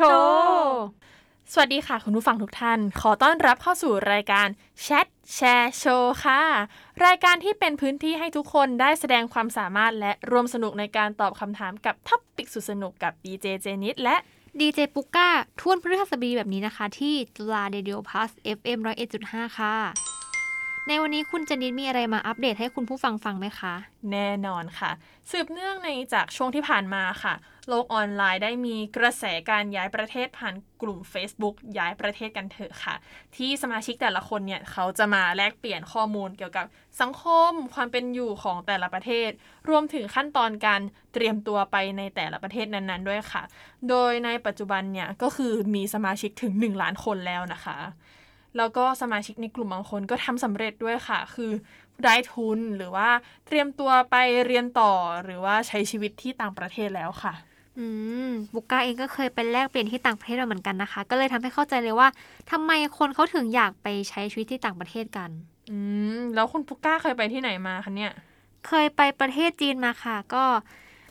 โชว์ สวัสดีค่ะ คุณผู้ฟังทุกท่าน ขอต้อนรับเข้าสู่รายการ Chat Share Show ค่ะ รายการที่เป็นพื้นที่ให้ทุกคนได้แสดงความสามารถและร่วมสนุกในการตอบคำถามกับ topic สุดสนุกกับดีเจเจนิดและดีเจปุก้าทุกวันพฤหัสบดีแบบนี้นะคะ ที่ Chula Radio Plus FM 101.5 ค่ะ ในวันนี้คุณจนิดมีอะไรมาอัปเดตให้คุณผู้ฟังฟังไหมคะ แน่นอนค่ะ สืบเนื่องในจากช่วงที่ผ่านมาค่ะ โลกออนไลน์ได้มีกระแสการย้ายประเทศผ่านกลุ่ม Facebook ย้ายประเทศกันเถอะค่ะ ที่สมาชิกแต่ละคนเนี่ยเขาจะมาแลกเปลี่ยนข้อมูลเกี่ยวกับสังคมความเป็นอยู่ของแต่ละประเทศ รวมถึงขั้นตอนการเตรียมตัวไปในแต่ละประเทศนั้นๆด้วยค่ะ โดยในปัจจุบันเนี่ยก็คือมีสมาชิกถึง 1 ล้านคนแล้วนะคะแล้วก็สมาชิกในกลุ่มบางคนก็ทำสำเร็จด้วยค่ะ คือได้ทุนหรือว่าเตรียมตัวไปเรียนต่อหรือว่าใช้ชีวิตที่ต่างประเทศแล้วค่ะ อืมบุกกาเองก็เคยไปแลกเปลี่ยนที่ต่างประเทศมาเหมือนกันนะคะ ก็เลยทำให้เข้าใจเลยว่าทำไมคนเขาถึงอยากไปใช้ชีวิตที่ต่างประเทศกัน อืมแล้วคุณปุก้าเคยไปที่ไหนมาคะเนี่ยเคยไปประเทศจีนมาค่ะ ก็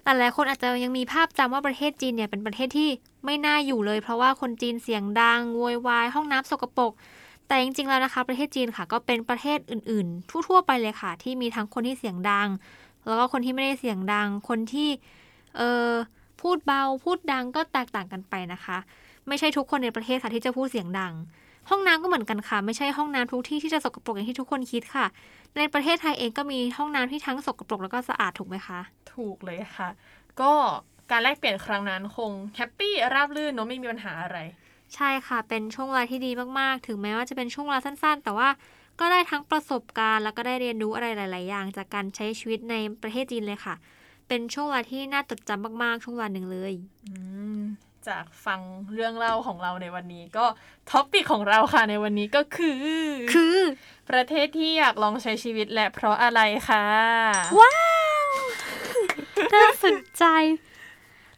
หลายๆคนอาจจะยังมีภาพจำว่าประเทศจีนเนี่ยเป็นประเทศที่ไม่น่าอยู่เลย เพราะว่าคนจีนเสียงดังโวยวายห้องน้ำสกปรกแต่จริงๆแล้วนะคะ ประเทศจีนค่ะ ก็เป็นประเทศอื่นๆ ทั่วๆไปเลยค่ะ ที่มีทั้งคนที่เสียงดัง แล้วก็คนที่ไม่ได้เสียงดังคนที่เออ พูดเบาพูดดังก็แตกต่างกันไปนะคะ ไม่ใช่ทุกคนในประเทศค่ะที่จะพูดเสียงดัง ห้องน้ำก็เหมือนกันค่ะ ไม่ใช่ห้องน้ำทุกที่ที่จะสกปรกอย่างที่ทุกคนคิดค่ะ ในประเทศไทยเองก็มีห้องน้ำที่ทั้งสกปรกแล้วก็สะอาดถูกไหมคะ ถูกเลยค่ะ ก็การแลกเปลี่ยนครั้งนั้นคงhappy ราบรื่นเนาะไม่มีปัญหาอะไร ใช่ค่ะ เป็นช่วงเวลาที่ดีมากๆ ถึงแม้ว่าจะเป็นช่วงเวลาสั้น ๆ แต่ว่าก็ได้ทั้งประสบการณ์ แล้วก็ได้เรียนรู้อะไรหลาย ๆ อย่าง จากการใช้ชีวิตในประเทศจีนเลยค่ะ เป็นช่วงเวลาที่น่าจดจำมาก ๆ ช่วงเวลาหนึ่งเลยจากฟังเรื่องเล่าของเราในวันนี้ก็ topic ของเราค่ะในวันนี้ก็คือ คือ ประเทศที่อยากลองใช้ชีวิตและเพราะอะไรคะว้าวน่าสนใจ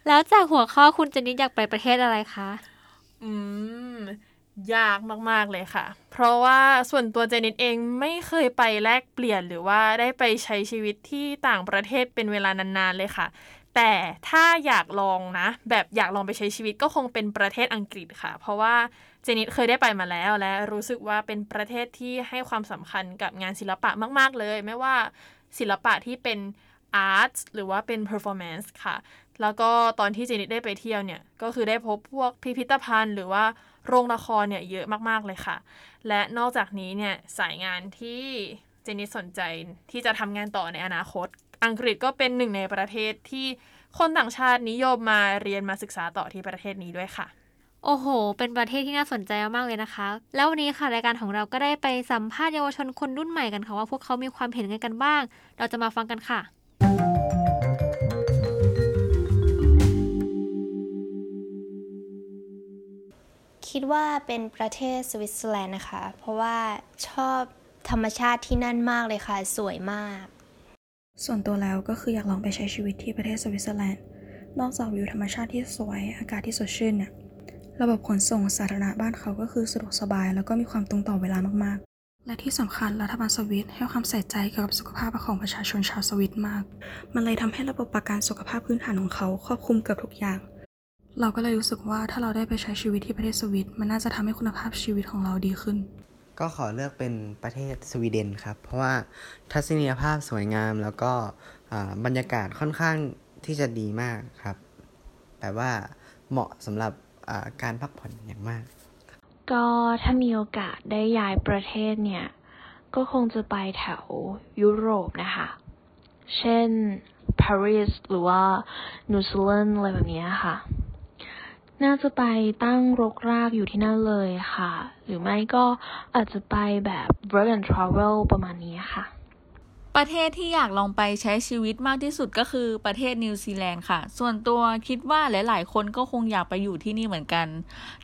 แล้วจากหัวข้อคุณจะนิดอยากไปประเทศอะไรคะ อืม ยากมาก ๆ เลยค่ะ เพราะว่าส่วนตัวเจนิตเองไม่เคยไปแลกเปลี่ยนหรือว่าได้ไปใช้ชีวิตที่ต่างประเทศเป็นเวลานาน ๆ เลยค่ะ แต่ถ้าอยากลองนะ แบบอยากลองไปใช้ชีวิตก็คงเป็นประเทศอังกฤษค่ะ เพราะว่าเจนิตเคยได้ไปมาแล้วและรู้สึกว่าเป็นประเทศที่ให้ความสำคัญกับงานศิลปะมาก ๆ เลย ไม่ว่าศิลปะที่เป็นอาร์ตหรือว่าเป็น performance ค่ะ แล้วก็ตอนที่เจนิตได้ไปเที่ยวเนี่ย ก็คือได้พบพวกพิพิธภัณฑ์ หรือว่า โรงละครเนี่ยเยอะมากๆเลยค่ะ และนอกจากนี้เนี่ยสายงานที่เจนิตสนใจที่จะทำงานต่อในอนาคต อังกฤษก็เป็นหนึ่งในประเทศที่คนต่างชาตินิยมมาเรียนมาศึกษาต่อที่ประเทศนี้ด้วยค่ะ โอ้โห เป็นประเทศที่น่าสนใจมากเลยนะคะ แล้ววันนี้ค่ะรายการของเราก็ได้ไปสัมภาษณ์เยาวชนคนรุ่นใหม่กันค่ะว่าพวกเขามีความเห็นไงกันบ้าง เราจะมาฟังกันค่ะ คิดว่าเป็นประเทศสวิตเซอร์แลนด์นะคะ เพราะว่าชอบธรรมชาติที่นั่นมากเลยค่ะ สวยมาก ส่วนตัวแล้วก็คืออยากลองไปใช้ชีวิตที่ประเทศสวิตเซอร์แลนด์ นอกจากวิวธรรมชาติที่สวย อากาศที่สดชื่นเนี่ยระบบขนส่งสาธารณะบ้านเขาก็คือสะดวกสบาย แล้วก็มีความตรงต่อเวลามากๆ และที่สำคัญรัฐบาลสวิตให้ความใส่ใจเกี่ยวกับสุขภาพของประชาชนชาวสวิตมาก มันเลยทำให้ระบบประกันสุขภาพพื้นฐานของเขาครอบคลุมเกือบทุกอย่าง เราก็เลยรู้สึกว่าถ้าเราได้ไปใช้ชีวิตที่ประเทศสวิตมันน่าจะทำให้คุณภาพชีวิตของเราดีขึ้น ก็ขอเลือกเป็นประเทศสวีเดนครับ เพราะว่าทัศนียภาพสวยงามแล้วก็บรรยากาศค่อนข้างที่จะดีมากครับแบบว่าเหมาะสำหรับการพักผ่อนอย่างมาก ก็ถ้ามีโอกาสได้ย้ายประเทศเนี่ย ก็คงจะไปแถวยุโรปนะคะ เช่นปารีสหรือว่านิวซีแลนด์อะไรแบบนี้ค่ะ น่าจะไปตั้งรกรากอยู่ที่นั่นเลยค่ะ หรือไม่ก็อาจจะไปแบบ work and travel ประมาณนี้ค่ะ ประเทศที่อยากลองไปใช้ชีวิตมากที่สุดก็คือประเทศนิวซีแลนด์ค่ะ ส่วนตัวคิดว่าหลาย ๆ คนก็คงอยากไปอยู่ที่นี่เหมือนกัน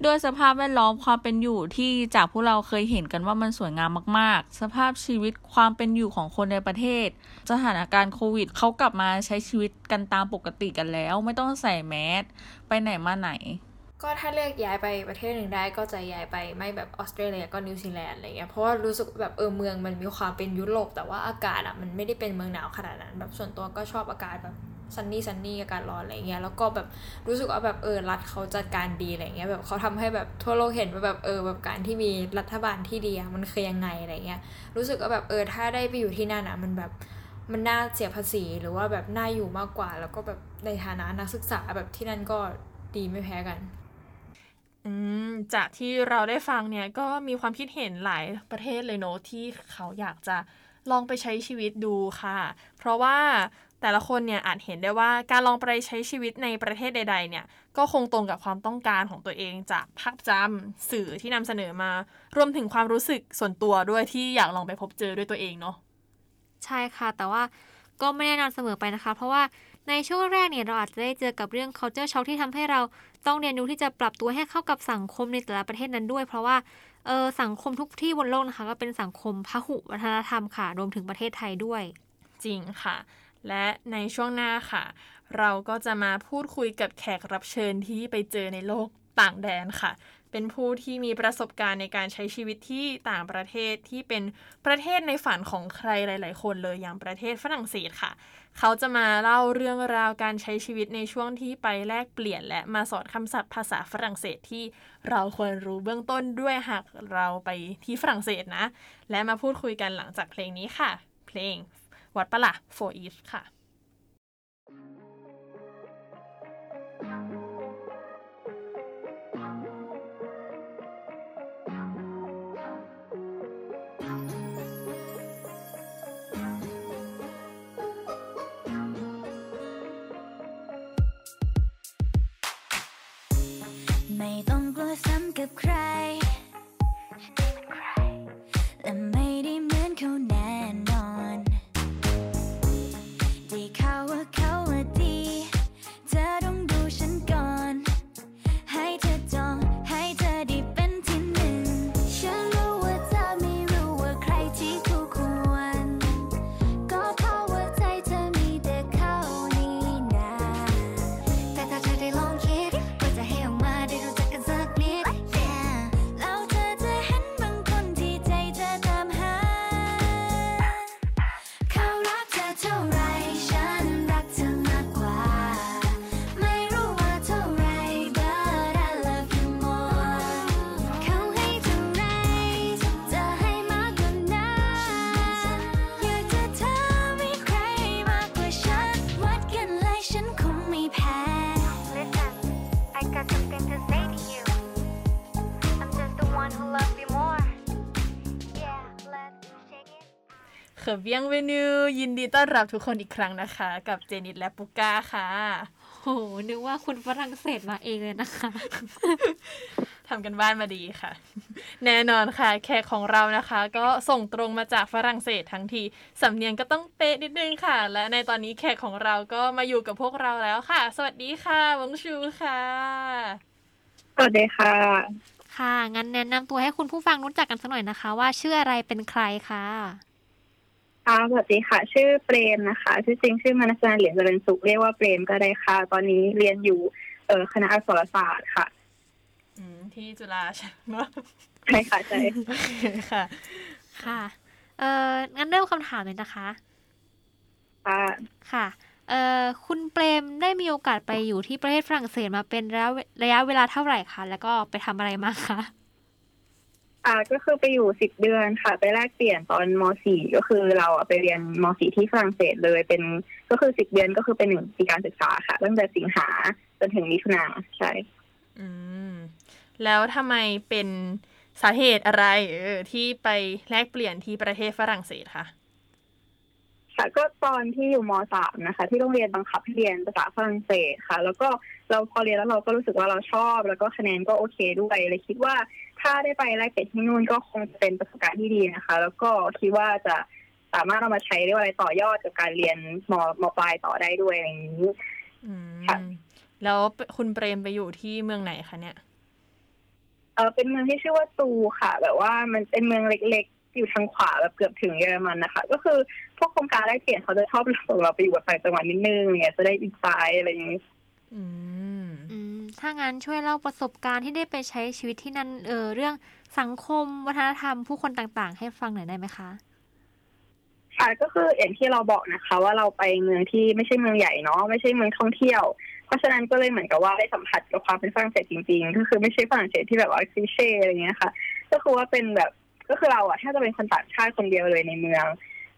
โดยสภาพแวดล้อมความเป็นอยู่ที่จากพวกเราเคยเห็นกันว่ามันสวยงามมาก ๆ สภาพชีวิตความเป็นอยู่ของคนในประเทศ สถานการณ์โควิดเขากลับมาใช้ชีวิตกันตามปกติกันแล้ว ไม่ต้องใส่แมสไปไหนมาไหน ก็ถ้าเลือกย้ายไปประเทศหนึ่งได้ก็จะย้ายไปไม่แบบออสเตรเลียก็นิวซีแลนด์อะไรเงี้ยเพราะว่ารู้สึกแบบเออเมืองมันมีความเป็นยุโรปแต่ว่าอากาศอะมันไม่ได้เป็นเมืองหนาวขนาดนั้น แบบส่วนตัวก็ชอบอากาศแบบซันนี่ซันนี่อากาศร้อนอะไรเงี้ยแล้วก็แบบรู้สึกว่าแบบเออรัฐเขาจัดการดีอะไรเงี้ยแบบเขาทำให้แบบทั่วโลกเห็นว่าแบบเออแบบการที่มีรัฐบาลที่ดีมันคือยังไงอะไรเงี้ยรู้สึกว่าแบบเออถ้าได้ไปอยู่ที่นั่นอะมันแบบมันน่าเสียภาษีหรือว่าแบบน่าอยู่มากกว่า แล้วก็แบบในฐานะนักศึกษาแบบที่นั่นก็ดีไม่แพ้กัน อืมจากที่เราได้ฟังเนี่ยก็มีความคิดเห็นหลายประเทศเลยเนอะที่เขาอยากจะลองไปใช้ชีวิตดูค่ะ เพราะว่าแต่ละคนเนี่ยอาจเห็นได้ว่าการลองไปใช้ชีวิตในประเทศใด ๆ เนี่ย ก็คงตรงกับความต้องการของตัวเองจากภาพจำสื่อที่นำเสนอมารวมถึงความรู้สึกส่วนตัวด้วยที่อยากลองไปพบเจอด้วยตัวเองเนาะใช่ค่ะ แต่ว่าก็ไม่แน่นอนเสมอไปนะคะ เพราะว่า ในช่วงแรกเนี่ยเราอาจจะได้เจอกับเรื่อง culture shock ที่ทำให้เราต้องเรียนรู้ที่จะปรับตัวให้เข้ากับสังคมในแต่ละประเทศนั้นด้วย เพราะว่าเออสังคมทุกที่บนโลกนะคะก็เป็นสังคมพหุวัฒนธรรมค่ะรวมถึงประเทศไทยด้วย จริงค่ะ และในช่วงหน้าค่ะ เราก็จะมาพูดคุยกับแขกรับเชิญที่ไปเจอในโลกต่างแดนค่ะ เป็นผู้ที่มีประสบการณ์ในการใช้ชีวิตที่ต่างประเทศที่เป็นประเทศในฝันของใครหลาย ๆ คนเลยอย่างประเทศฝรั่งเศสค่ะ เขาจะมาเล่าเรื่องราวการใช้ชีวิตในช่วงที่ไปแลกเปลี่ยน และมาสอนคำศัพท์ภาษาฝรั่งเศสที่เราควรรู้เบื้องต้นด้วยหากเราไปที่ฝรั่งเศสนะ และมาพูดคุยกันหลังจากเพลงนี้ค่ะ เพลงวัดปะละ for each ค่ะไม่ เขอเบียงเวนูยินดีต้อนรับทุกคนอีกครั้งนะคะ กับเจนิตและปุก้าค่ะโหนึกว่าคุณฝรั่งเศสมาเองเลยนะคะทำกันบ้านมาดีค่ะ แน่นอนค่ะ แขกของเรานะคะ ก็ส่งตรงมาจากฝรั่งเศสทั้งทีสำเนียงก็ต้องเป๊ะนิดนึงค่ะ และในตอนนี้แขกของเราก็มาอยู่กับพวกเราแล้วค่ะ สวัสดีค่ะวงชูค่ะ สวัสดีค่ะ ค่ะ งั้นแนะนำตัวให้คุณผู้ฟังรู้จักกันสักหน่อยนะคะ ว่าชื่ออะไรเป็นใครค่ะ ค่ะสวัสดีค่ะ ชื่อเปรมนะคะ ชื่อจริงชื่อมานัสนาเหรียญเจริญสุขเรียกว่าเปรมก็ได้ค่ะ ตอนนี้เรียนอยู่เออคณะอักษรศาสตร์ค่ะ อืม ที่จุฬาใช่ไหมใช่ค่ะใช่โอเคค่ะ ค่ะ เอ่องั้นเริ่มคำถามเลยนะคะ ค่ะ ค่ะเอ่อคุณเปรมได้มีโอกาสไปอยู่ที่ประเทศฝรั่งเศสมาเป็นระยะระยะเวลาเท่าไหร่คะ แล้วก็ไปทำอะไรมาคะ อ่าก็คือไปอยู่สิบเดือนค่ะ ไปแลกเปลี่ยนตอนมสี่ก็คือเราอะไปเรียนมสี่ที่ฝรั่งเศสเลยเป็นก็คือสิบเดือนก็คือเป็นหนึ่งปีการศึกษาค่ะ ตั้งแต่สิงหาจนถึงมิถุนาใช่ อืม แล้วทำไมเป็นสาเหตุอะไรเออที่ไปแลกเปลี่ยนที่ประเทศฝรั่งเศสคะ ค่ะก็ตอนที่อยู่มสามนะคะ ที่โรงเรียนบังคับให้เรียนภาษาฝรั่งเศสค่ะ แล้วก็เราพอเรียนแล้วเราก็รู้สึกว่าเราชอบ แล้วก็คะแนนก็โอเคด้วยเลยคิดว่าถ้าได้ไปแลกเปลี่ยนที่นู่นก็คงจะเป็นประสบการณ์ที่ดีนะคะ แล้วก็คิดว่าจะสามารถเอามาใช้เรียกว่าอะไรต่อยอดกับการเรียนมมปลายต่อได้ด้วยอะไรอย่างนี้อืมค่ะแล้วคุณเปรมไปอยู่ที่เมืองไหนคะเนี่ยเออเป็นเมืองที่ชื่อว่าตูค่ะ แบบว่ามันเป็นเมืองเล็กๆ อยู่ทางขวาแบบเกือบถึงเยอรมันนะคะ ก็คือพวกโครงการแลกเปลี่ยนเขาจะชอบส่งเราไปอยู่แบบต่างจังหวัดนิดนึงเนี่ยจะได้อินไซต์อะไรอย่างนี้อืมอืมถ้างั้นช่วยเล่าประสบการณ์ที่ได้ไปใช้ชีวิตที่นั่นเออเรื่องสังคมวัฒนธรรมผู้คนต่างๆ ให้ฟังหน่อยได้ไหมคะค่ะก็คืออย่างที่เราบอกนะคะ ว่าเราไปเมืองที่ไม่ใช่เมืองใหญ่เนาะไม่ใช่เมืองท่องเที่ยว เพราะฉะนั้นก็เลยเหมือนกับว่าได้สัมผัสกับความเป็นฝรั่งเศสจริงๆ ก็คือไม่ใช่ฝรั่งเศสที่แบบว่าคลีเช่อะไรเงี้ยค่ะ ก็คือว่าเป็นแบบ ก็คือเราอะแทบจะเป็นคนต่างชาติคนเดียวเลยในเมือง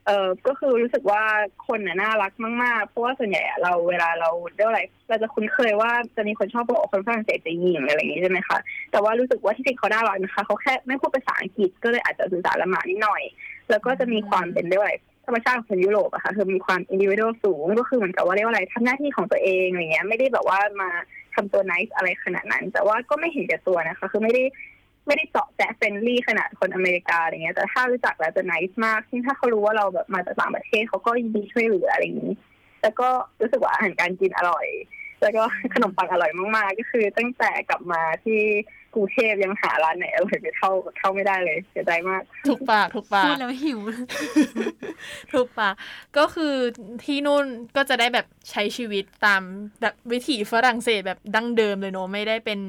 เออก็คือรู้สึกว่าคนน่ะน่ารักมากๆ เพราะว่าส่วนใหญ่อะเราเวลาเราเรียกว่าอะไร เราจะคุ้นเคยว่าจะมีคนชอบบอกคนฝรั่งเศสจะยิงอะไรอย่างงี้ใช่ไหมคะ แต่ว่ารู้สึกว่าที่จริงเขาน่ารักนะคะเขาแค่ไม่พูดภาษาอังกฤษก็เลยอาจจะสื่อสารลำบากนิดหน่อย แล้วก็จะมีความเป็นเรียกว่าอะไรธรรมชาติของคนยุโรปอะค่ะคือมีความอินดิวิ a l สูงก็คือเหมือนกับว่าเรียกว่าอะไรทำหน้าที่ของตัวเองอะไรเงี้ยไม่ได้แบบว่ามาทำตัว nice อะไรขนาดนั้น แต่ว่าก็ไม่เห็นแก่ตัวนะคะ คือไม่ได้ ไม่ได้เจ๊าะแจ๊ะ friendly ขนาดคนอเมริกาอะไรเงี้ยแต่ถ้ารู้จักแล้วจะ nice มากซึ่งถ้าเขารู้ว่าเราแบบมาจากต่างประเทศเขาก็ยินดีช่วยเหลืออะไรอย่างนี้ แล้วก็รู้สึกว่าอาหารการกินอร่อย แล้วก็ขนมปังอร่อยมากๆ ก็คือตั้งแต่กลับมาที่ กรุงเทพยังหาร้านไหนอร่อยไปเท่าเท่าไม่ได้เลย เสียใจมาก ถูกปากถูกปาพูกดแล้วหิว ถูกปะก็คือที่นู่นก็จะได้แบบใช้ชีวิตตามแบบวิถีฝรั่งเศสแบบดั้งเดิมเลยเนอะไม่ได้เป็น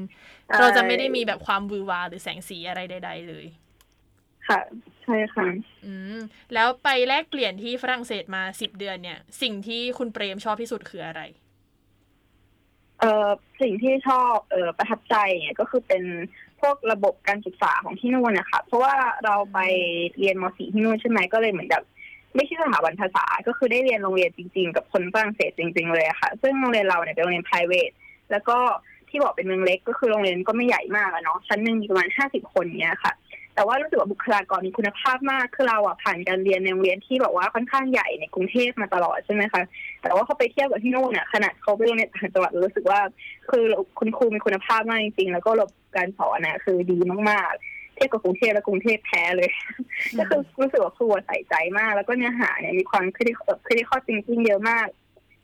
ใช่เราจะไม่ได้มีแบบความวือวาหรือแสงสีอะไรใด ๆ เลย ค่ะ ใช่ค่ะ อืม แล้วไปแลกเปลี่ยนที่ฝรั่งเศสมาสิบเดือนเนี่ย สิ่งที่คุณเปรมชอบที่สุดคืออะไร เอ่อสิ่งที่ชอบเอ่อประทับใจเนี่ยก็คือเป็นพวกระบบการศึกษาของที่นู่นนะคะเพราะว่าเราไปเรียนม .4 ที่นู่นใช่ไหมก็เลยเหมือนแบบไม่ใช่สถาบันภาษา ก็คือได้เรียนโรงเรียนจริง ๆ กับคนฝรั่งเศสจริง ๆ เลยค่ะ ซึ่งโรงเรียนเราเนี่ยเป็นโรงเรียน private แล้วก็ที่บอกเป็นเมืองเล็กก็คือโรงเรียนก็ไม่ใหญ่มากอะเนาะชั้นหนึ่งมีประมาณห้าสิบคนเนี้ยค่ะ แต่ว่ารู้สึกว่าบุคลากรมีคุณภาพมากคือเราอะผ่านการเรียนในโรงเรียนที่แบบว่าค่อนข้างใหญ่ในกรุงเทพมาตลอดใช่ไหมคะแต่ว่าเขาไปเที่ยบกับที่โน่นเนี่ยขนาดเขาไปโรงเรียนต่างจังหวัดรู้สึกว่า คือคุณครูมีคุณภาพมากจริงๆแล้วก็ระบบการสอนน่ะคือดีมากๆ เทียบกับกรุงเทพและกรุงเทพแพ้เลย ก็คือรู้สึกว่าครูใส่ใจมาก แล้วก็เนื้อหาเนี่ยมีความคริคริข้อจริงๆเยอะมาก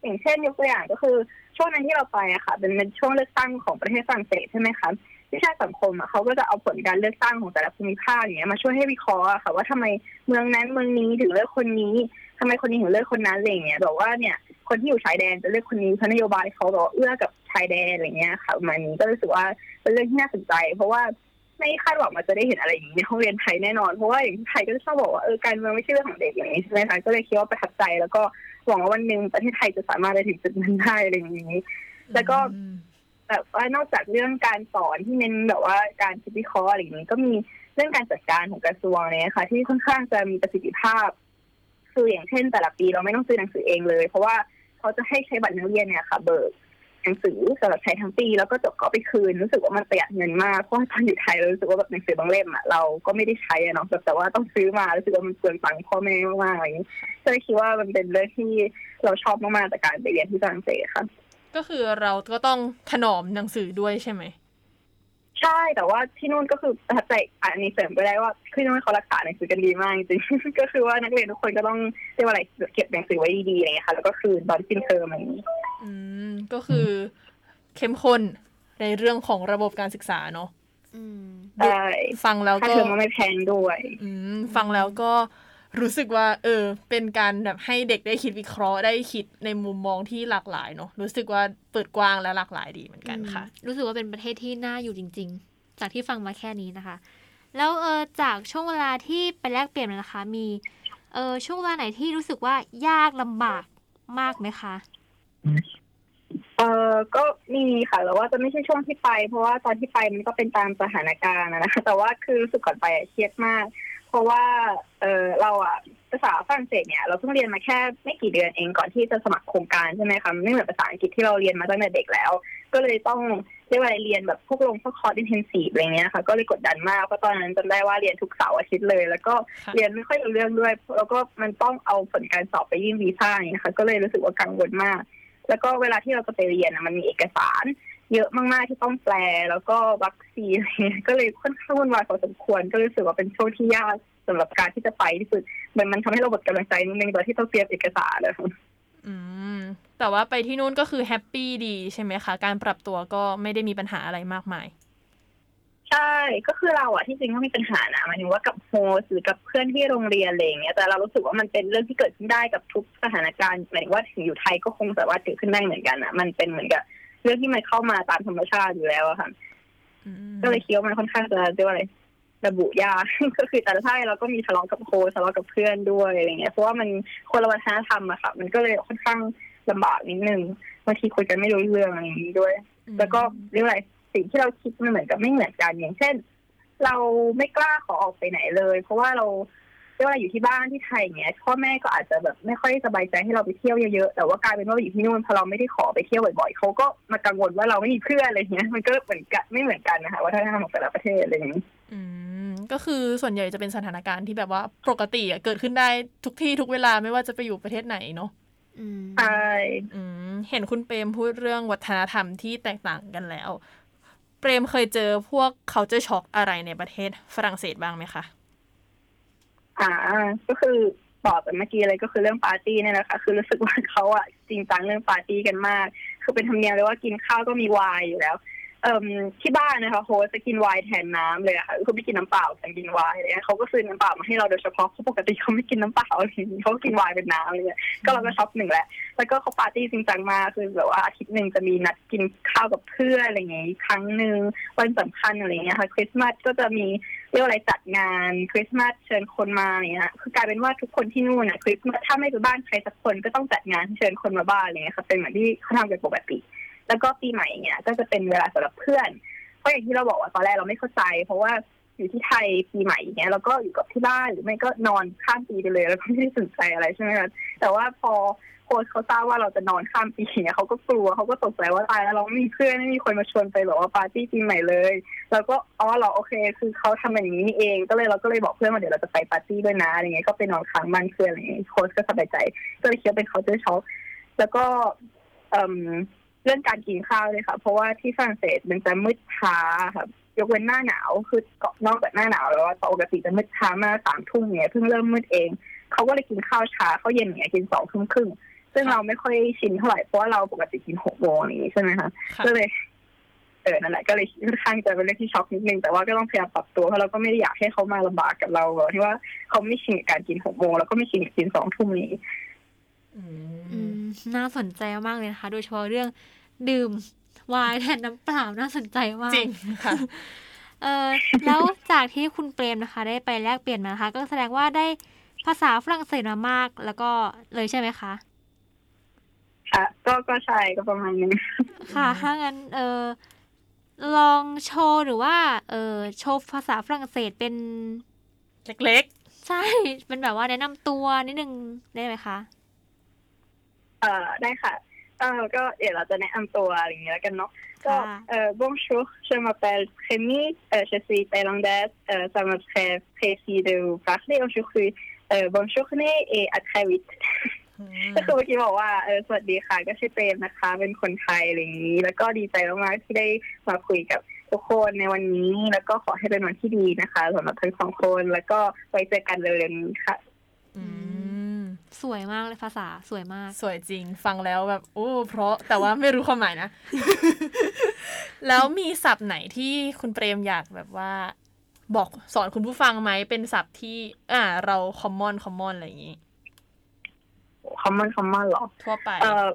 อย่างเช่นยกตัวอย่างก็คือช่วงนั้นที่เราไปอะค่ะเป็นช่วงเลือกตั้งของประเทศฝรั่งเศสใช่ไหมคะ วิชาสังคมอะเขาก็จะเอาผลการเลือกตั้งของแต่ละภูมิภาคอย่างเงี้ยมาช่วยให้วิเคราะห์อะค่ะว่าทำไมเมืองนั้นเมืองนี้ถึงเลือกคนนี้ทำไมคนนี้ถึงเลือกคนนั้นอะไรเงี้ยแบบว่าเนี่ยคนที่อยู่ชายแดนจะเลือกคนนี้เพราะนโยบายเขาแบบเอื้อกับชายแดนอะไรเงี้ยค่ะประมาณนี้ก็รู้สึกว่าเป็นเรื่องที่น่าสนใจ เพราะว่าไม่คาดหวังว่าจะได้เห็นอะไรอย่างนี้ในห้องเรียนไทยแน่นอน เพราะว่าอย่างที่ไทยก็ชอบบอกว่าเออการเมืองไม่ใช่เรื่องของเด็กอย่างนี้ใช่ไหมคะก็เลยคิดว่าประทับใจ แล้วก็หวังว่าวันหนึ่งประเทศไทยจะสามารถไปถึงจุดนั้นได้อะไรอย่างนี้ แล้วก็ แบบว่านอกจากเรื่องการสอนที่เน้นแบบว่าการคิดวิเคราะห์อะไรอย่างนี้ก็มีเรื่องการจัดการของกระทรวงเนี่ยค่ะ ที่ค่อนข้างจะมีประสิทธิภาพ คืออย่างเช่น แต่ละปีเราไม่ต้องซื้อหนังสือเองเลย เพราะว่าเขาจะให้ใช้บัตรนักเรียนเนี่ยค่ะ เบิกหนังสือสำหรับใช้ทั้งปี แล้วก็จบก็ไปคืนรู้สึกว่ามันประหยัดเงินมากเพราะว่าตอนอยู่ไทยเรารู้สึกว่าแบบหนังสือบางเล่มอะเราก็ไม่ได้ใช้อะเนาะแบบแต่ว่าต้องซื้อมารู้สึกว่ามันเปลืองตังค์พ่อแม่มากๆอะไรอย่างนี้ก็เลยคิดว่ามันเป็นเรื่องที่เราชอบมากๆจากการไปเรียนที่ฝรั่งเศสค่ะ ก็คือเราก็ต้องถนอมหนังสือด้วยใช่ไหมใช่แต่ว่าที่นู่นก็คือประทับใจอันนี้เสริมไปได้ว่าที่นู่นเขารักษาหนังสือกันดีมากจริงๆก็คือว่านักเรียนทุกคนก็ต้องเรียกว่าอะไรเก็บหนังสือไว้ดีๆอะไรอย่างเงี้ยค่ะ แล้วก็คืนตอนสิ้นเทอมอะไรอย่างนี้ อืมก็คือเข้มข้นในเรื่องของระบบการศึกษาเนาะอืมใช่ฟังแล้วค่าก็เทอมก็ไม่แพงด้วย อืมฟังแล้วก็ รู้สึกว่า เออ เป็นการแบบให้เด็กได้คิดวิเคราะห์ได้คิดในมุมมองที่หลากหลายเนาะรู้สึกว่าเปิดกว้างและหลากหลายดีเหมือนกันค่ะ รู้สึกว่าเป็นประเทศที่น่าอยู่จริง ๆ จากที่ฟังมาแค่นี้นะคะ แล้วเออจากช่วงเวลาที่ไปแลกเปลี่ยนมานะคะ มีเออช่วงเวลาไหนที่รู้สึกว่ายากลำบากมากไหมคะเออก็มีค่ะแต่ว่าจะไม่ใช่ช่วงที่ไป เพราะว่าตอนที่ไปมันก็เป็นตามสถานการณ์นะนะคะแต่ว่าคือรู้สึกก่อนไปอะเครียดมากเพ ราะว่าเออเราอะภาษาฝรั่งเศสเนี่ย เราเพิ่งเรียนมาแค่ไม่กี่เดือนเองก่อนที่จะสมัครโครงการใช่ไหมคะไม่เหมือนภาษาอังกฤษที่เราเรียนมาตั้งแต่เด็กแล้ว ก็เลยต้องเรียกว่าเรียนแบบพวกลงพวกคอร์ส intensive อะไรเงี้ยค่ะก็เลยกดดันมากเพราะตอนนั้นจำได้ว่าเรียนทุกเสาร์อาทิตย์เลย แล้วก็เรียนไม่ค่อยรู้เรื่องด้วย แล้วก็มันต้องเอาผลการสอบไปยื่นวีซ่าอย่างเงี้ยค่ะก็เลยรู้สึกว่ากังวลมาก แล้วก็เวลาที่เราจะไปเรียนมันมีเอกสาร เยอะมากๆที่ต้องแปลแล้วก็วัคซีนอะไรเงี้ยก็เลยค่อนข้างวุ่นวายพอสมควร ก็รู้สึกว่าเป็นช่วงที่ยากสำหรับการที่จะไปที่สุดเหมือนมันทำให้เราหมดกำลังใจนิดนึงตอนที่ต้องเตรียมเอกสารเลยค่ะอืมแต่ว่าไปที่นู่นก็คือแฮปปี้ดีใช่ไหมคะ การปรับตัวก็ไม่ได้มีปัญหาอะไรมากมาย ใช่ก็คือเราอะที่จริงก็มีปัญหานะหมายถึงว่ากับโฮสต์หรือกับเพื่อนที่โรงเรียนอะไรอย่างเงี้ยแต่เรารู้สึกว่ามันเป็นเรื่องที่เกิดขึ้นได้กับทุกสถานการณ์หมายถึงว่าถึงอยู่ไทยก็คงสามารถเกิดขึ้นได้เหมือนกันอะมันเป็นเหมือนกับ เรื่องที่มันเข้ามาตามธรรมชาติอยู่แล้วอะค่ะอืมก็เลยคิดว่ามันค่อนข้างจะเรียกว่าอะไรระบุยากก็คือแต่ละท่ายเราก็มีทะเลาะกับโค้ชทะเลาะกับเพื่อนด้วยอะไรเงี้ยเพราะว่ามันคนละวัฒนธรรมอะค่ะ มันก็เลยค่อนข้างลำบากนิดนึงบางทีคุยกันไม่รู้เรื่องอะไรอย่างนี้ด้วย แล้วก็เรื่องอะไรสิ่งที่เราคิดมันเหมือนกับไม่เหมือนกันอย่างเช่น เราไม่กล้าขอออกไปไหนเลย เพราะว่าเรา เรียกว่าอยู่ที่บ้านที่ไทยเงี้ยพ่อแม่ก็อาจจะแบบไม่ค่อยสบายใจให้เราไปเที่ยวเยอะๆแต่ว่ากลายเป็นว่าอยู่ที่นู่นพอเราไม่ได้ขอไปเที่ยวบ่อยๆเขาก็มากังวลว่าเราไม่มีเพื่อนอะไรเงี้ยมันก็เหมือนกันไม่เหมือนกันนะคะวัฒนธรรมของแต่ละประเทศอะไรอย่างนี้อืมก็คือส่วนใหญ่จะเป็นสถานการณ์ที่แบบว่าปกติอะเกิดขึ้นได้ทุกที่ทุกเวลาไม่ว่าจะไปอยู่ประเทศไหนเนาะอืมใช่อืมเห็นคุณเปรมพูดเรื่องวัฒนธรรมที่แตกต่างกันแล้ว เปรมเคยเจอพวก culture shock อะไรในประเทศฝรั่งเศสบ้างไหมคะ อ่า ก็คือบอกไปเมื่อกี้เลยก็คือเรื่องปาร์ตี้เนี่ยนะคะ คือรู้สึกว่าเขาอะจริงจังเรื่องปาร์ตี้กันมาก คือเป็นธรรมเนียมเลยว่ากินข้าวก็มีไวน์อยู่แล้ว ที่บ้านนะคะ host จะกินไวน์แทนน้ำเลยะค่ะคือไม่กินน้ำเปล่าแต่กินไวน์อะไรเลยเขาก็ซื้อน้ำเปล่ามาให้เราโดยเฉพาะเพราปกติเขาไม่กินน้ำเปล่าอะไรอย่างนี้เขากินไวน์เป็นน้ำอะไรเลยก็เราก็ช็อกหนึ่งแหละแล้วก็เขาปาร์ตี้จริงจังมากคือแบบว่าอาทิตย์หนึ่งจะมีนัดกินข้าวกับเพื่อนอะไรอย่างเงี้ยครั้งหนึ่งวันสำคัญอะไรอย่างเงี้ยค่ะคริสต์มาสก็จะมีเรียกอะไรจัดงานคริสต์มาสเชิญคนมาอะไรเงี้ยคือกลายเป็นว่าทุกคนที่นู่นน่ะคริสต์มาสถ้าไม่ไปบ้านใครสักคนก็ต้องจัดงานเชิญคนมาบ้านอะไรเงี้ยค่ะเป็นเหมือนที่เขาทำกันปกติ แล้วก็ปีใหม่เงี้ยก็จะเป็นเวลาสำหรับเพื่อนเพราะอย่างที่เราบอกว่าตอนแรกเราไม่เข้าใจ เพราะว่าอยู่ที่ไทยปีใหม่เงี้ยเราก็อยู่กับที่บ้านหรือไม่ก็นอนข้ามปีไปเลยแล้วก็ไม่ได้สนใจอะไรใช่ไหมคะแต่ว่าพอโค้ชเขาทราบว่าเราจะนอนข้ามปีเนี่ยเขาก็กลัวเขาก็ตกใจว่าตายแล้วเราไม่มีเพื่อนไม่มีคนมาชวนไปแบบว่าปาร์ตี้ปีใหม่เลยแล้วก็อ๋อเหราโอเค คือเขาทำแบบนี้นี่เองก็เลยเราก็เลยบอกเพื่อนว่าเดี๋ยวเราจะไปปาร์ตี้ด้วยนะอะไรเงี้ยก็ไปนอนค้างบ้านเพื่อนอะไรเงี้ยโค้ชก็สบายใจก็เลยคิดว่าเป็นเขาเจอช็อกแล้วก็ เอ่มเรื่องการกินข้าวเลยค่ะ เพราะว่าที่ฝรั่งเศสมันจะมืดช้าครับยกเว้นหน้าหนาวคือเกาะนอกจากหน้าหนาวแล้วว่าปกติจะมืดช้ามากสามทุ่มเนี่ยเพิ่งเริ่มมืดเองเขาก็เลยกินข้าวช้าเขาวเย็นเนี่ยกินสองทุ่มครึ่งซึ่งเราไม่ค่อยชินเท่าไหร่เพราะว่าเราปกติกินหกโมงอย่างนี้ใช่ไหมคะค่ะก็เลยเออนั่นแหละก็เลยค่อนข้างจะเป็นเรื่องที่ช็อกนิดนึงแต่ว่าก็ต้องพยายามปรับตัวเพราะเราก็ไม่ได้อยากให้เขามาลำบากกับเราแบบที่ว่าเขาไม่ชินกับการกินหกโมงแล้วก็ไม่ชินกับกินสองทุ่มนี้อือืมมน่าสนใจมากเลยนะคะ โดยเฉพาะเรื่อง ดื่มไวน์แทนน้ำเปล่าน่าสนใจมากจริงค่ะเออแล้วจากที่คุณเปรมนะคะ ได้ไปแลกเปลี่ยนมานะคะ ก็แสดงว่าได้ภาษาฝรั่งเศสมามาก แล้วก็เลยใช่ไหมคะค่ะก็ก็ใช่ก็ประมาณนึงค่ะถ้างั้นเออลองโชว์หรือว่า เออโชว์ภาษาฝรั่งเศสเป็น เล็กใช่เป็นแบบว่าแนะนำตัวนิดนึงได้ไหมคะ เอ่อได้ค่ะเอ่อก็เดี๋ยวเราจะแนะนำตัวอะไรอย่างเงี้ยแล้วกันเนาะก็ค่ะเอ่อ bonjour je m'appelle Rémi euh, je suis thaïlandaise euh, ça me fait plaisir de vous parler aujourd'hui euh, bonne journée et à très vite ๆอืมก็คือเมื่อกี้บอกว่าเออสวัสดีค่ะ ก็ชื่อเปรมนะคะ เป็นคนไทยอะไรอย่างนี้ แล้วก็ดีใจมากๆที่ได้มาคุยกับทุกคนในวันนี้ แล้วก็ขอให้เป็นวันที่ดีนะคะสำหรับทั้งสองคน แล้วก็ไว้เจอกันเร็วๆนี้ค่ะอืม สวยมากเลยภาษาสวยมาก สวยจริงฟังแล้วแบบโอ้เพราะแต่ว่าไม่รู้ความหมายนะ แล้วมีศัพท์ไหนที่คุณเปรมอยากแบบว่า บอกสอนคุณผู้ฟังไหมเป็นศัพท์ที่ อ่า เราคอมมอนคอมมอนอะไรอย่างนี้คอมมอนคอมมอนหรอ ทั่วไปเอ่อ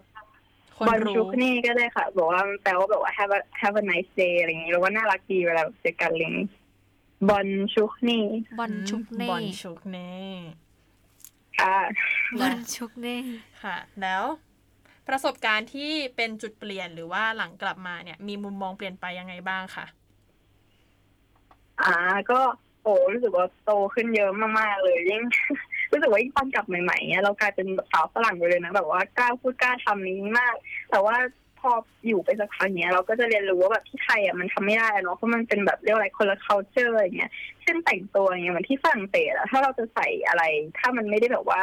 คนบอลรู้ชุกนี่ก็ได้ค่ะ บอกว่าแปลว่าแบบว่า have a have a nice day อะไรอย่างนี้หรือว่าน่ารักดีเวลาแบบเจอกันอะไรอย่างนี้บอลชุกนี่บอลชุกเน่บอลชุกเน่ ค่ะบอลชุกเน่ค่ะ แล้ว ประสบการณ์ที่เป็นจุดเปลี่ยนหรือว่าหลังกลับมาเนี่ย มีมุมมองเปลี่ยนไปยังไงบ้างคะอ่า ก็โอ้รู้สึกว่าโตขึ้นเยอะมากๆเลยยิ่งรู้สึกว่ายิ่งตอนกลับใหม่ๆเนี่ยเรากลายเป็นแบบสาวฝรั่งไปเลยนะแบบว่ากล้าพูดกล้าทำนี้มาก แต่ว่า พออยู่ไปสักพักเนี้ยเราก็จะเรียนรู้ว่าแบบที่ไทยอะมันทำไม่ได้เนาะเพราะมันเป็นแบบเรียกอะไรคนละ culture อย่างเงี้ยเช่นแต่งตัวอย่างเงี้ยเหมือนที่ฝรั่งเศสอะถ้าเราจะใส่อะไร ถ้ามันไม่ได้แบบว่า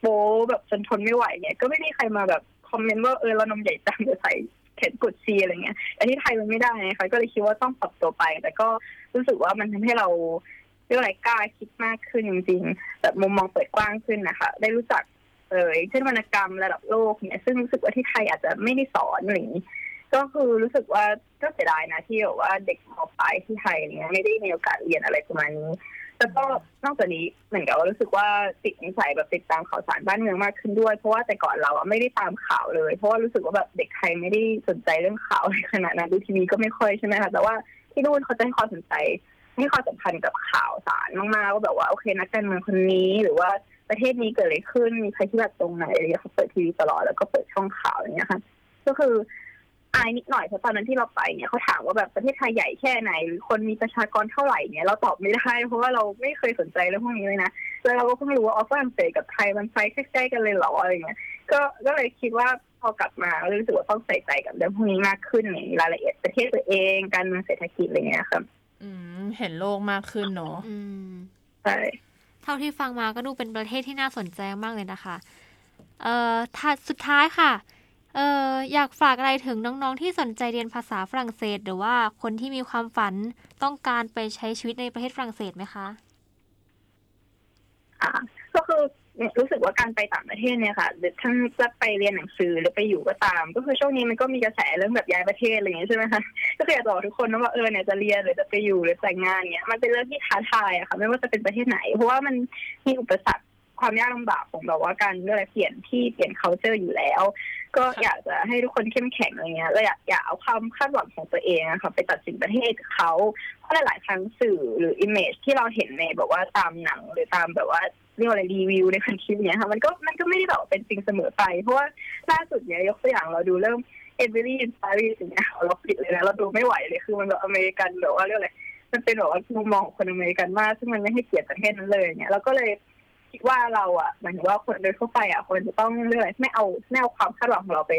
โป๊แบบจนทนไม่ไหวเนี่ยก็ไม่มีใครมาแบบคอมเมนต์ว่าเออเรานมใหญ่จังจะใส่เข็นกุดซีอะไรเงี้ยแต่ที่ไทยมันไม่ได้ไงคะก็เลยคิดว่าต้องปรับตัวไป แต่ก็รู้สึกว่ามันทำให้เราเรียกว่าอะไรกล้าคิดมากขึ้นจริงๆแบบมุมมองเปิดกว้างขึ้นนะคะ ได้รู้จัก เอออย่างเช่นวรรณกรรมระดับโลกเนี่ยซึ่งรู้สึกว่าที่ไทยอาจจะไม่ได้สอนอะไรอย่างนี้ก็คือรู้สึกว่าก็เสียดายนะที่แบบว่าเด็กมปลายที่ไทยเนี่ยไม่ได้มีโอกาสเรียนอะไรประมาณนี้แล้วก็นอกจากนี้เหมือนกับว่ารู้สึกว่าติดนิสัยแบบติดตามข่าวสารบ้านเมืองมากขึ้นด้วย เพราะว่าแต่ก่อนเราอะไม่ได้ตามข่าวเลย เพราะว่ารู้สึกว่าแบบเด็กไทยไม่ได้สนใจเรื่องข่าวขนาดนั้นดูทีวีก็ไม่ค่อยใช่ไหมคะแต่ว่าที่นู่นเขาจะให้ความสนใจให้ความสำคัญกับข่าวสารมากๆว่าแบบว่าโอเคนักการเมืองคนนี้หรือว่า ประเทศนี้เกิดอะไรขึ้นมีภัยพิบัติตรงไหนอะไรอย่างเงี้ยเขาเปิดทีวีตลอดแล้วก็เปิดช่องข่าวอย่างเงี้ยค่ะ ก็คืออายนิดหน่อยเพราะตอนนั้นที่เราไปเนี่ยเขาถามว่าแบบประเทศไทยใหญ่แค่ไหนหรือคนมีประชากรเท่าไหร่เนี่ยเราตอบไม่ได้เพราะว่าเราไม่เคยสนใจเรื่องพวกนี้เลยนะแล้วเราก็เพิ่งรู้ว่าออฟฝรั่งเศสกับไทยมันไฟใกล้ๆกันเลยเหรออะไรเงี้ยก็ก็เลยคิดว่าพอกลับมาก็รู้สึกว่าต้องใส่ใจกับเรื่องพวกนี้มากขึ้นในรายละเอียดประเทศตัวเองการเมืองเศรษฐกิจอะไรเงี้ยครับ อืมเห็นโลกมากขึ้นเนาะอืมใช่ เท่าที่ฟังมาก็ดูเป็นประเทศที่น่าสนใจมากเลยนะคะเอ่อสุดท้ายค่ะเอ่ออยากฝากอะไรถึงน้องๆที่สนใจเรียนภาษาฝรั่งเศส หรือว่าคนที่มีความฝันต้องการไปใช้ชีวิตในประเทศฝรั่งเศสไหมคะก็คือ รู้สึกว่าการไปต่างประเทศเนี่ยค่ะหรือทั้งจะไปเรียนหนังสือหรือไปอยู่ก็ตาม ก็คือช่วงนี้มันก็มีกระแสเรื่องแบบย้ายประเทศอะไรอย่างเงี้ใช่ไหมคะก็คืออยากจะบอกทุกคนนะว่าเออเนี่ยจะเรียนหรือจะไปอยู่หรือแต่งงานเนี่ยมันเป็นเรื่องที่ท้าทายอะค่ะ ไม่ว่าจะเป็นประเทศไหน เพราะว่ามันมีอุปสรรคความยากลำบากของแบบว่าการเรื่องอะไรเปลี่ยนที่เปลี่ยน culture อยู่แล้ว ก็อยากจะให้ทุกคนเข้มแข็งอะไรเงี้ยแล้วอยากอยากเอาความคาดหวังของตัวเองอะค่ะไปตัดสินประเทศเขาเพราะหลายๆครั้งสื่อหรือ image ที่เราเห็นในแบบว่าตามหนังหรือตามแบบว่า เรียกว่าอะไรรีวิวในพันทิปเนี้ยค่ะมันก็มันก็ไม่ได้แบบเป็นจริงเสมอไป เพราะว่าล่าสุดเนี้ยยกตัวอย่างเราดูเริ่ม e v e r y in Paris อย่างเงี้ยเราปิดเลยนะเราดูไม่ไหวเลยคือมันแบบอเมริกันแบบว่าเรียกอะไรมันเป็นแบบว่ามุมมองของคนอเมริกันมากซึ่งมันไม่ให้เกียรติประเทศนั้นเลยเนี่ยเราก็เลยคิดว่าเราอะหมายถึงว่าคนโดยทั่วไปอะควรจะต้องเรียกอะไรไม่เอาไม่เอาความคาดหวังของเราไป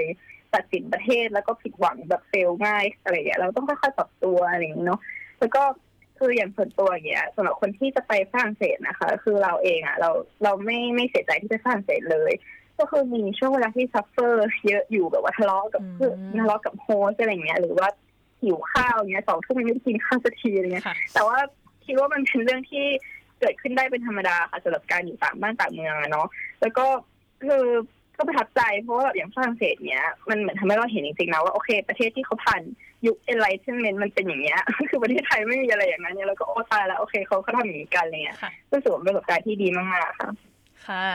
ตัดสินประเทศแล้วก็ผิดหวังแบบเฟลง่ายอะไรอย่างเงี้ยเราต้องค่อยๆปรับตัวอะไรอย่างเงี้ยเนาะแล้วก็ คืออย่างส่วนตัวอย่างเงี้ยสำหรับคนที่จะไปฝรั่งเศสนะคะ คือเราเองอะ เราเราไม่ไม่เสียใจที่ไปฝรั่งเศสเลย ก็คือมีช่วงเวลาที่ suffer เยอะอยู่แบบว่าทะเลาะกับเพื่อนทะเลาะกับ host อะไรอย่างเงี้ย หรือว่าหิวข้าวอย่างเงี้ยสองทุ่มยังไม่ได้กินข้าวสักทีอะไรเงี้ย แต่ว่าคิดว่ามันเป็นเรื่องที่เกิดขึ้นได้เป็นธรรมดาค่ะสำหรับการอยู่ต่างบ้านต่างเมืองอะเนาะแล้วก็คือก็ประทับใจเพราะว่าอย่างฝรั่งเศสเนี้ยมันเหมือนทำให้เราเห็นจริงๆนะว่าโอเค ประเทศที่เขาผ่าน ยุค enlightenment มันเป็นอย่างเงี้ย คือประเทศไทยไม่มีอะไรอย่างนั้นเนี่ยแล้วก็โอ้ตายแล้วโอเคเขาเขาทำอย่างนี้กันอะไรเงี้ยรู้สึกว่าเป็นประสบการณ์ที่ดีมากๆค่ะ ค่ะ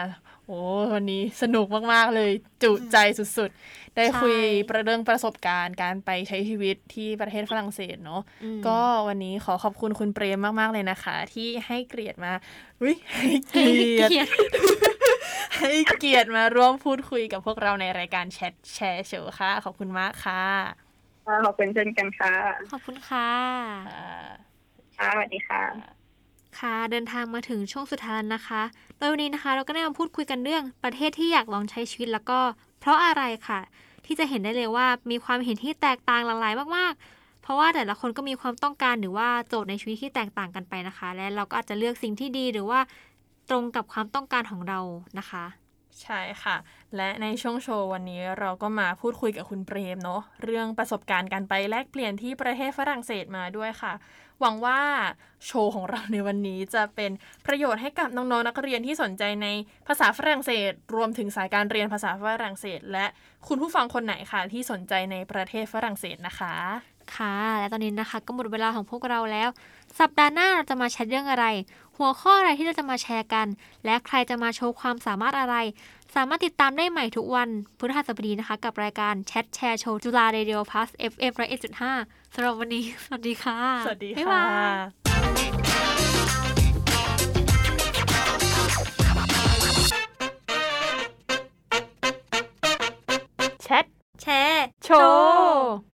โอ้วันนี้สนุกมาก ๆ เลยจุใจสุด ๆ ได้คุยประเรื่องประสบการณ์การไปใช้ชีวิตที่ประเทศฝรั่งเศสเนาะอืมก็วันนี้ขอขอบคุณคุณเปรมมาก ๆ เลยนะคะ ที่ให้เกียรติมาอุ้ยให้เกียรติให้เกียรติมาร่วมพูดคุยกับพวกเราในรายการแชทแชร์โชว์ค่ะ ขอบคุณมากค่ะ ขอบคุณเช่นกันค่ะ ขอบคุณค่ะค่ะสวัสดีค่ะ ค่ะเดินทางมาถึงช่วงสุดท้ายแล้วนะคะ โดยวันนี้นะคะ เราก็ได้มาพูดคุยกันเรื่องประเทศที่อยากลองใช้ชีวิตแล้วก็ เพราะอะไรค่ะ ที่จะเห็นได้เลยว่ามีความเห็นที่แตกต่างหลากหลายมากๆ เพราะว่าแต่ละคนก็มีความต้องการหรือว่าโจทย์ในชีวิตที่แตกต่างกันไปนะคะ และเราก็อาจจะเลือกสิ่งที่ดีหรือว่าตรงกับความต้องการของเรานะคะ ใช่ค่ะ และในช่วงโชว์วันนี้เราก็มาพูดคุยกับคุณเปรมเนาะเรื่องประสบการณ์การไปแลกเปลี่ยนที่ประเทศฝรั่งเศสมาด้วยค่ะ หวังว่าโชว์ของเราในวันนี้จะเป็นประโยชน์ให้กับน้องๆนักเรียนที่สนใจในภาษาฝรั่งเศส รวมถึงสายการเรียนภาษาฝรั่งเศส และคุณผู้ฟังคนไหนค่ะที่สนใจในประเทศฝรั่งเศสนะคะ ค่ะ และตอนนี้นะคะ ก็หมดเวลาของพวกเราแล้ว สัปดาห์หน้าเราจะมาแชทเรื่องอะไร หัวข้ออะไรที่เราจะมาแชร์กัน และใครจะมาโชว์ความสามารถอะไร สามารถติดตามได้ใหม่ทุกวันพุทธศัปบดีนะคะ กับรายการ Chat Share Show จุฬา Radio Plus FM ร้อยเอ็ดจุดห้าสำหรับวันนี้ สวัสดีค่ะ สวัสดีค่ะ Chat Share Show